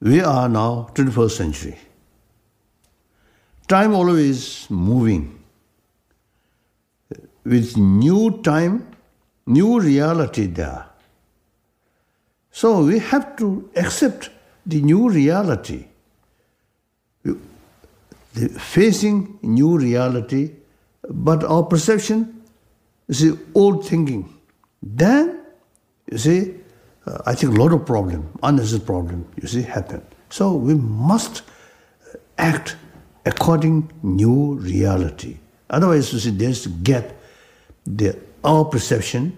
we are now 21st century. Time always moving. With new time, new reality there. So we have to accept the new reality. The facing new reality, but our perception is old thinking. Then, you see, uh, I think a lot of problem, unnecessary problem, you see, happen. So we must act according new reality. Otherwise, you see, there's gap, the our perception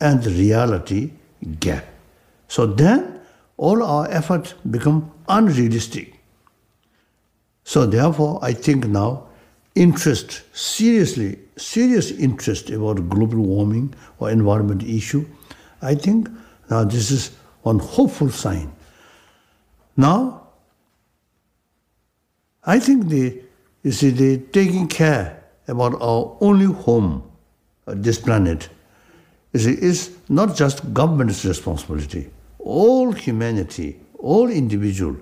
and the reality gap. So then all our efforts become unrealistic. So therefore, I think now interest, seriously, serious interest about global warming or environment issue, I think now this is one hopeful sign. Now, I think the you see the taking care about our only home, uh, this planet, you see, is not just government's responsibility. All humanity, all individual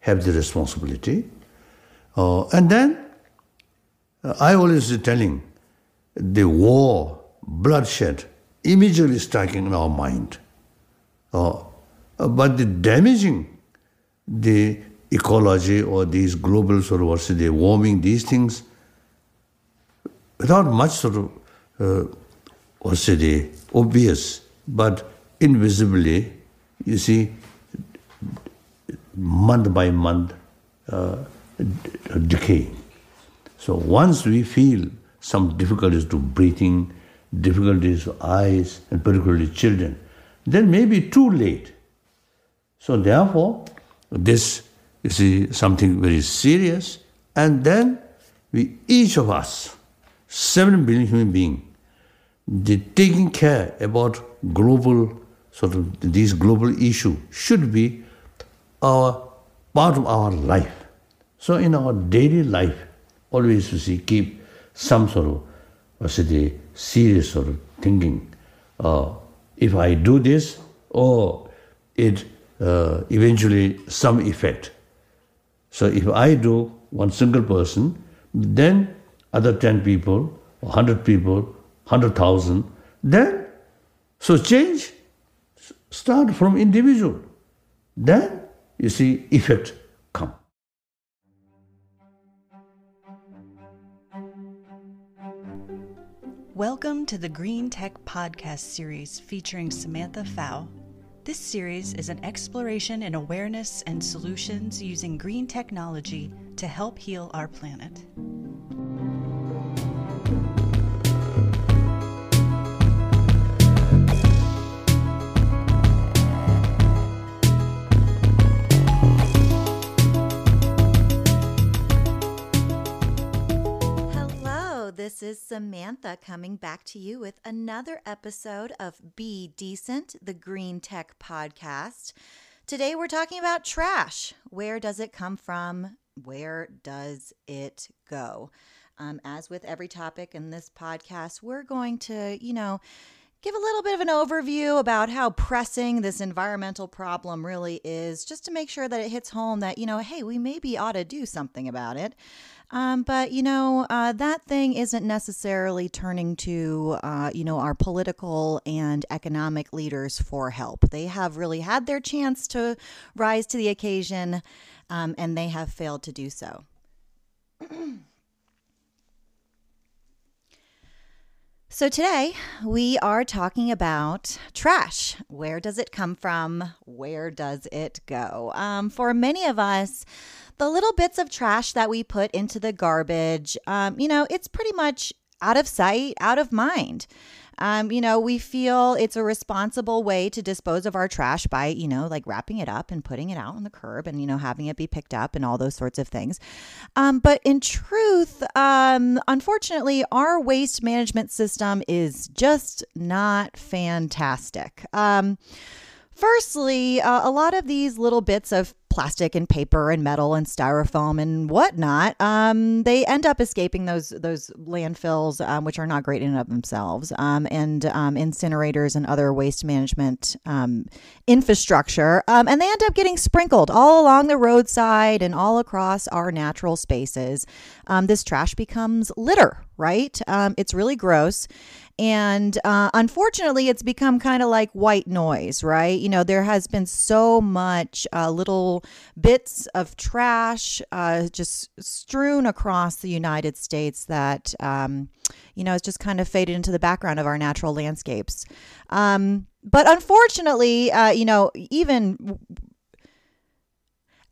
have the responsibility. Uh, and then uh, I always telling the war, bloodshed, immediately striking in our mind. Uh, but the damaging the ecology or these global sort of what's the warming, these things, without much sort of uh, what's the obvious, but invisibly, you see, month by month, uh, decay. So once we feel some difficulties to breathing, difficulties to eyes, and particularly children, then maybe too late. So therefore, this you see something very serious, and then we each of us, seven billion human beings, the taking care about global sort of these global issue should be our part of our life. So in our daily life, always you see keep some sort of what's it, serious sort of thinking. Uh, if I do this, oh, it uh, eventually some effect. So if I do one single person, then other 10 people, 100 people, 100,000, then, so change start from individual. Then, you see, effect Welcome to the Green Tech Podcast series featuring Samantha Fow. This series is an exploration in awareness and solutions using green technology to help heal our planet. This is Samantha coming back to you with another episode of Be Decent, the Green Tech Podcast. Today we're talking about trash. Where does it come from? Where does it go? Um, as with every topic in this podcast, we're going to, you know, give a little bit of an overview about how pressing this environmental problem really is, just to make sure that it hits home that, you know, hey, we maybe ought to do something about it. Um, but you know uh, that thing isn't necessarily turning to uh, you know our political and economic leaders for help. They have really had their chance to rise to the occasion, um, and they have failed to do so. So, today we are talking about trash. Where does it come from? Where does it go? Um, for many of us, the little bits of trash that we put into the garbage, um, you know, it's pretty much out of sight, out of mind. Um, you know, we feel it's a responsible way to dispose of our trash by, you know, like wrapping it up and putting it out on the curb and, you know, having it be picked up and all those sorts of things. Um, but in truth, um, unfortunately, our waste management system is just not fantastic. Um, firstly, uh, a lot of these little bits of plastic and paper and metal and styrofoam and whatnot, um, they end up escaping those those landfills, um, which are not great in and of themselves, um, and um, incinerators and other waste management um, infrastructure, um, and they end up getting sprinkled all along the roadside and all across our natural spaces. this trash becomes litter, right? it's really gross. And uh, unfortunately, it's become kind of like white noise, right? You know, there has been so much uh, little bits of trash uh, just strewn across the United States that, um, you know, it's just kind of faded into the background of our natural landscapes. Um, but unfortunately, uh, you know, even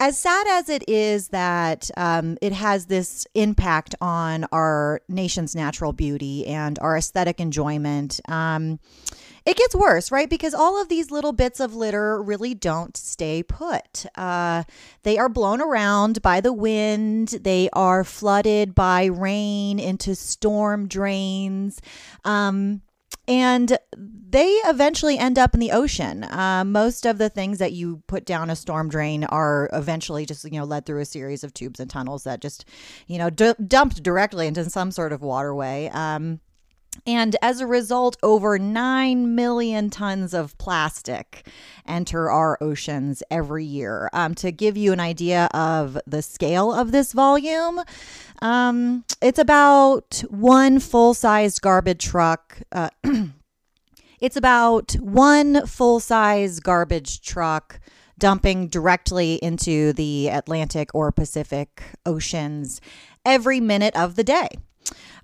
as sad as it is that um, it has this impact on our nation's natural beauty and our aesthetic enjoyment, um, it gets worse, right? Because all of these little bits of litter really don't stay put. Uh, they are blown around by the wind, they are flooded by rain into storm drains. Um, and they eventually end up in the ocean. Uh, most of the things that you put down a storm drain are eventually just you know led through a series of tubes and tunnels that just you know d- dumped directly into some sort of waterway. Um, and as a result, over 9 million tons of plastic enter our oceans every year. Um, to give you an idea of the scale of this volume, um, it's about one full sized garbage truck. Uh, it's about one full size garbage truck dumping directly into the Atlantic or Pacific Oceans every minute of the day.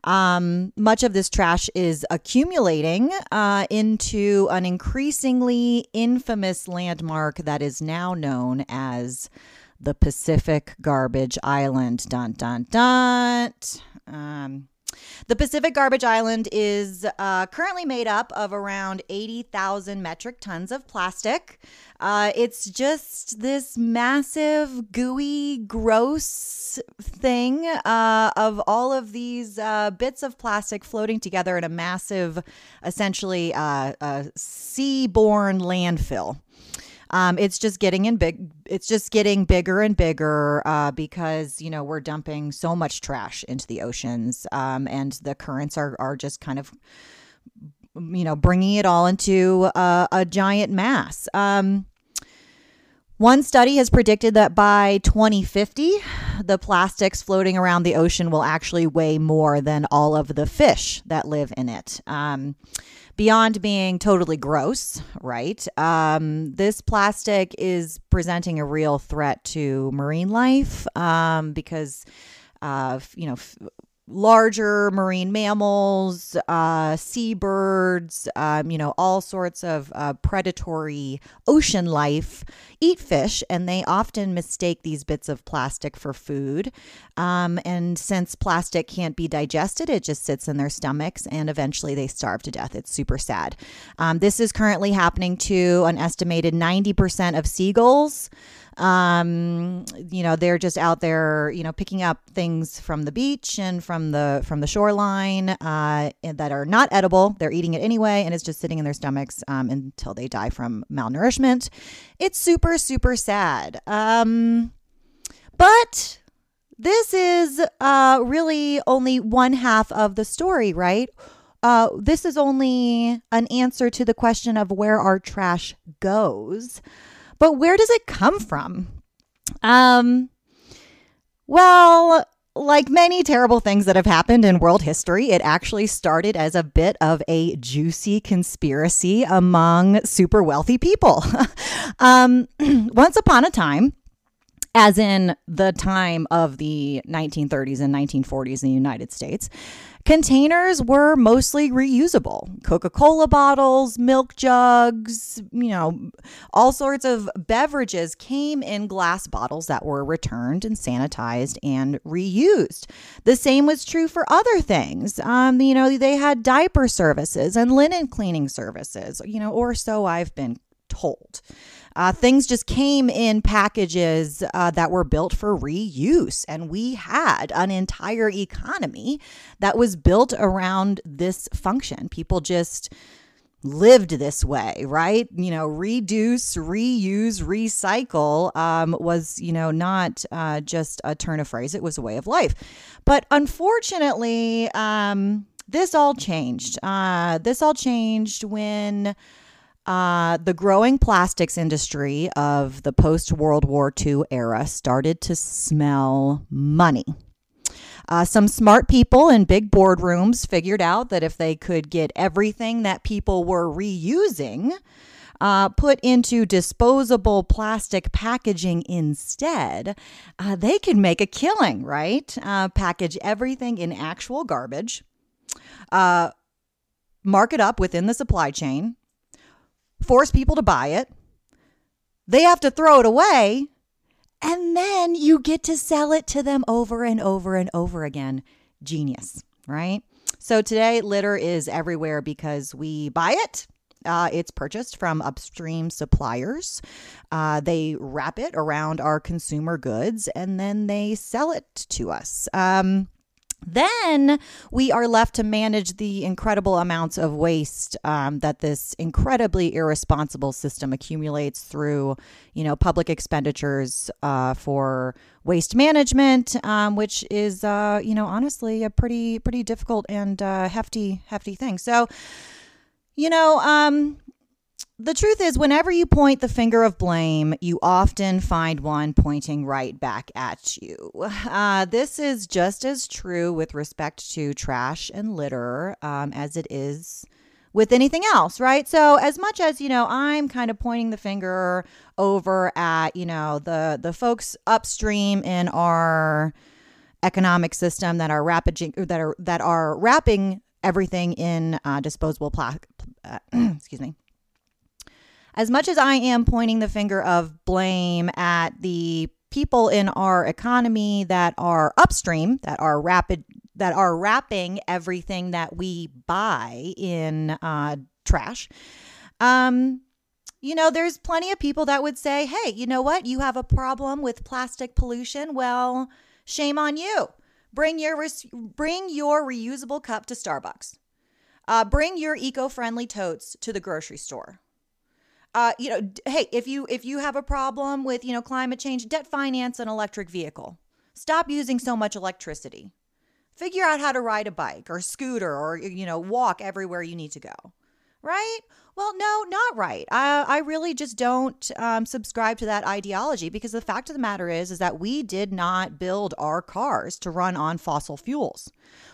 Um, much of this trash is accumulating uh, into an increasingly infamous landmark that is now known as the Pacific Garbage Island. Dun dun dun. Um, the Pacific Garbage Island is uh, currently made up of around 80,000 metric tons of plastic. Uh, it's just this massive, gooey, gross thing uh, of all of these uh, bits of plastic floating together in a massive, essentially, uh, seaborne landfill. Um, it's just getting in big. It's just getting bigger and bigger uh, because you know we're dumping so much trash into the oceans, um, and the currents are are just kind of you know bringing it all into uh, a giant mass. Um, one study has predicted that by 2050, the plastics floating around the ocean will actually weigh more than all of the fish that live in it. Um, beyond being totally gross, right? Um, this plastic is presenting a real threat to marine life um, because, uh, you know, f- larger marine mammals, uh, seabirds, um, you know, all sorts of uh, predatory ocean life eat fish, and they often mistake these bits of plastic for food. Um, and since plastic can't be digested, it just sits in their stomachs, and eventually they starve to death. It's super sad. Um, this is currently happening to an estimated 90% of seagulls. Um, you know, they're just out there, you know, picking up things from the beach and from the from the shoreline uh, that are not edible. They're eating it anyway, and it's just sitting in their stomachs um, until they die from malnourishment. It's super super sad. Um, but this is uh, really only one half of the story, right? Uh, this is only an answer to the question of where our trash goes. But where does it come from? Um, well, like many terrible things that have happened in world history, it actually started as a bit of a juicy conspiracy among super wealthy people. um, once upon a time, as in the time of the 1930s and 1940s in the United States, Containers were mostly reusable Coca Cola bottles, milk jugs, you know, all sorts of beverages came in glass bottles that were returned and sanitized and reused. The same was true for other things. Um, you know, they had diaper services and linen cleaning services, you know, or so I've been told. Uh, things just came in packages uh, that were built for reuse. And we had an entire economy that was built around this function. People just lived this way, right? You know, reduce, reuse, recycle um, was, you know, not uh, just a turn of phrase, it was a way of life. But unfortunately, um, this all changed. Uh, this all changed when. Uh, the growing plastics industry of the post World War II era started to smell money. Uh, some smart people in big boardrooms figured out that if they could get everything that people were reusing uh, put into disposable plastic packaging instead, uh, they could make a killing, right? Uh, package everything in actual garbage, uh, mark it up within the supply chain, force people to buy it. They have to throw it away and then you get to sell it to them over and over and over again. Genius, right? So today, litter is everywhere because we buy it. Uh, it's purchased from upstream suppliers. Uh, they wrap it around our consumer goods and then they sell it to us. Um, then we are left to manage the incredible amounts of waste um, that this incredibly irresponsible system accumulates through, you know, public expenditures uh, for waste management, um, which is, uh, you know, honestly a pretty pretty difficult and uh, hefty hefty thing. So, you know, um, the truth is, whenever you point the finger of blame, you often find one pointing right back at you. Uh, this is just as true with respect to trash and litter um, as it is with anything else, right? So as much as, you know, I'm kind of pointing the finger over at, you know, the the folks upstream in our economic system that are rapid that are that are wrapping everything in uh, disposable plastic uh, excuse me as much as I am pointing the finger of blame at the people in our economy that are upstream, that are rapid, that are wrapping everything that we buy in uh, trash, um, you know, there's plenty of people that would say, hey, you know what? You have a problem with plastic pollution. Well, shame on you. Bring your bring your reusable cup to Starbucks. Uh, bring your eco-friendly totes to the grocery store uh, you know, hey, if you if you have a problem with you know climate change, debt finance an electric vehicle. Stop using so much electricity. Figure out how to ride a bike or scooter or you know walk everywhere you need to go. Right? Well, no, not right. I, I really just don't um, subscribe to that ideology because the fact of the matter is, is that we did not build our cars to run on fossil fuels.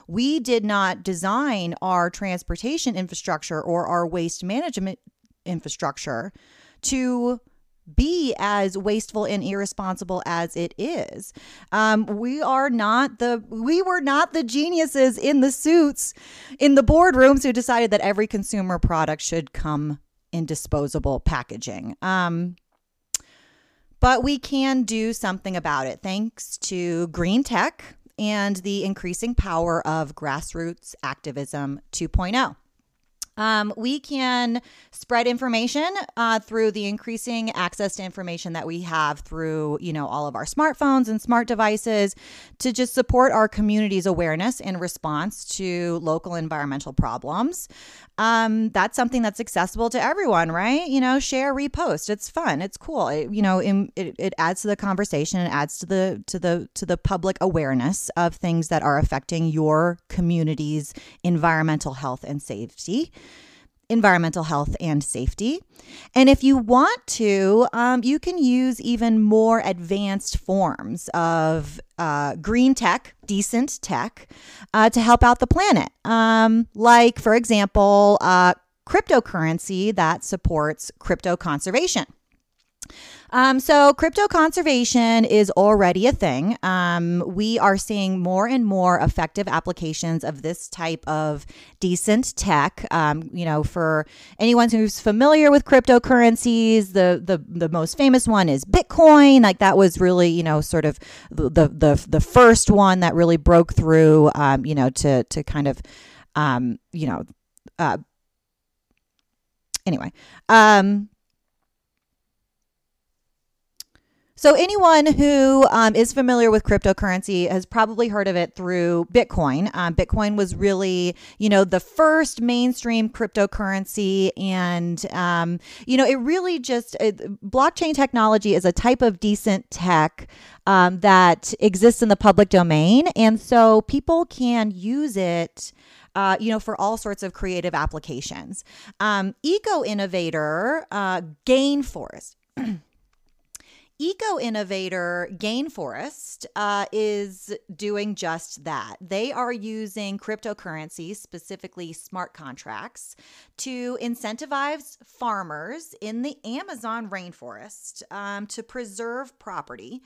We did not design our transportation infrastructure or our waste management infrastructure to be as wasteful and irresponsible as it is. Um, we are not the we were not the geniuses in the suits in the boardrooms who decided that every consumer product should come in disposable packaging. Um, but we can do something about it thanks to green tech and the increasing power of grassroots activism 2.0. Um, we can spread information uh, through the increasing access to information that we have through, you know, all of our smartphones and smart devices to just support our community's awareness in response to local environmental problems. Um, that's something that's accessible to everyone, right? You know, share, repost. It's fun. It's cool. It, you know, it, it adds to the conversation. It adds to the to the to the public awareness of things that are affecting your community's environmental health and safety environmental health and safety. And if you want to, um, you can use even more advanced forms of uh, green tech, decent tech, uh, to help out the planet. Um, like, for example, uh, cryptocurrency that supports crypto conservation. Um, so, crypto conservation is already a thing. Um, we are seeing more and more effective applications of this type of decent tech. Um, you know, for anyone who's familiar with cryptocurrencies, the the the most famous one is Bitcoin. Like that was really, you know, sort of the the the first one that really broke through. Um, you know, to to kind of, um, you know, uh, anyway. Um, So, anyone who um, is familiar with cryptocurrency has probably heard of it through Bitcoin. Um, Bitcoin was really, you know, the first mainstream cryptocurrency. And, um, you know, it really just, it, blockchain technology is a type of decent tech um, that exists in the public domain. And so people can use it. Uh, you know, for all sorts of creative applications. Um, Eco innovator uh, Gainforest. eco innovator Gainforest uh, is doing just that. They are using cryptocurrency, specifically smart contracts, to incentivize farmers in the Amazon rainforest um, to preserve property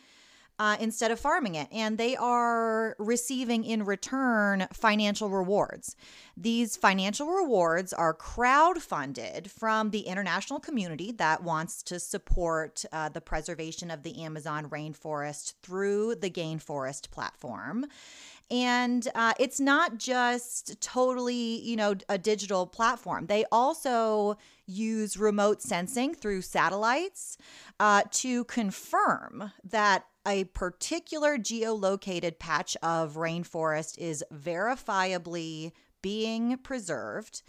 uh, instead of farming it. And they are receiving in return financial rewards. These financial rewards are crowd funded from the international community that wants to support uh, the preservation of the Amazon rainforest through the Gainforest platform. And uh, it's not just totally, you know, a digital platform. They also use remote sensing through satellites uh, to confirm that a particular geolocated patch of rainforest is verifiably being preserved.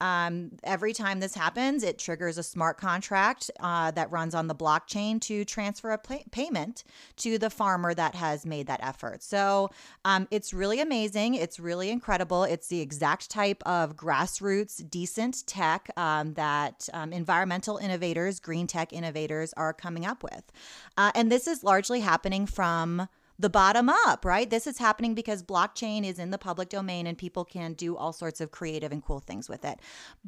Um, every time this happens, it triggers a smart contract uh, that runs on the blockchain to transfer a pay- payment to the farmer that has made that effort. So um, it's really amazing. It's really incredible. It's the exact type of grassroots, decent tech um, that um, environmental innovators, green tech innovators are coming up with. Uh, and this is largely happening from the bottom up, right? This is happening because blockchain is in the public domain and people can do all sorts of creative and cool things with it.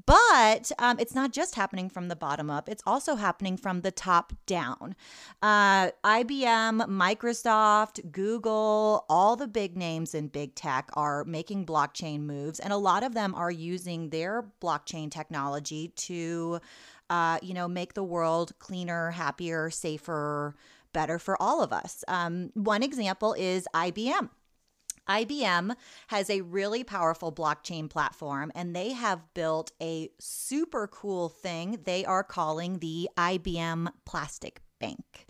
But um, it's not just happening from the bottom up, it's also happening from the top down. Uh, IBM, Microsoft, Google, all the big names in big tech are making blockchain moves, and a lot of them are using their blockchain technology to. Uh, you know, make the world cleaner, happier, safer, better for all of us. Um, one example is IBM. IBM has a really powerful blockchain platform and they have built a super cool thing they are calling the IBM Plastic Bank.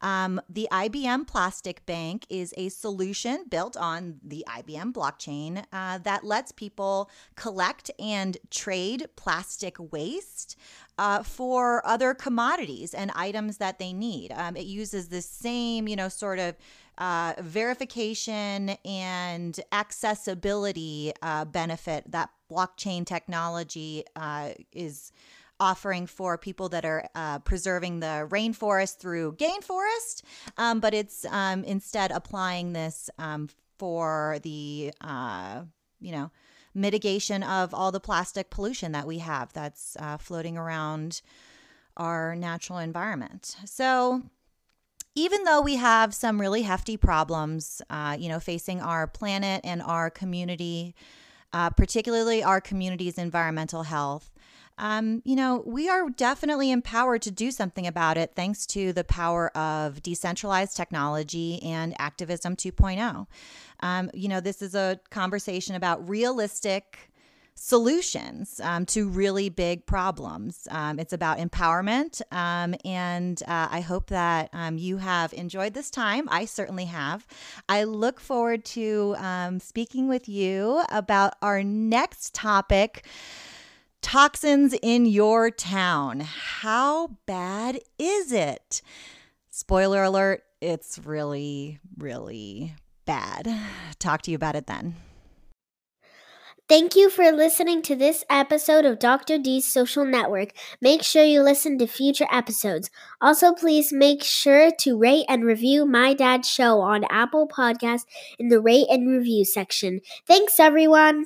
Um, the IBM Plastic Bank is a solution built on the IBM blockchain uh, that lets people collect and trade plastic waste uh, for other commodities and items that they need. Um, it uses the same, you know, sort of uh, verification and accessibility uh, benefit that blockchain technology uh, is offering for people that are uh, preserving the rainforest through Gainforest, um, but it's um, instead applying this um, for the, uh, you know, mitigation of all the plastic pollution that we have that's uh, floating around our natural environment. So, even though we have some really hefty problems, uh, you know, facing our planet and our community, uh, particularly our community's environmental health, um, you know, we are definitely empowered to do something about it thanks to the power of decentralized technology and activism 2.0. Um, you know, this is a conversation about realistic solutions um, to really big problems. Um, it's about empowerment. Um, and uh, I hope that um, you have enjoyed this time. I certainly have. I look forward to um, speaking with you about our next topic Toxins in your town. How bad is it? Spoiler alert, it's really, really bad. Talk to you about it then. Thank you for listening to this episode of Dr. D's Social Network. Make sure you listen to future episodes. Also, please make sure to rate and review My Dad's Show on Apple Podcasts in the rate and review section. Thanks, everyone.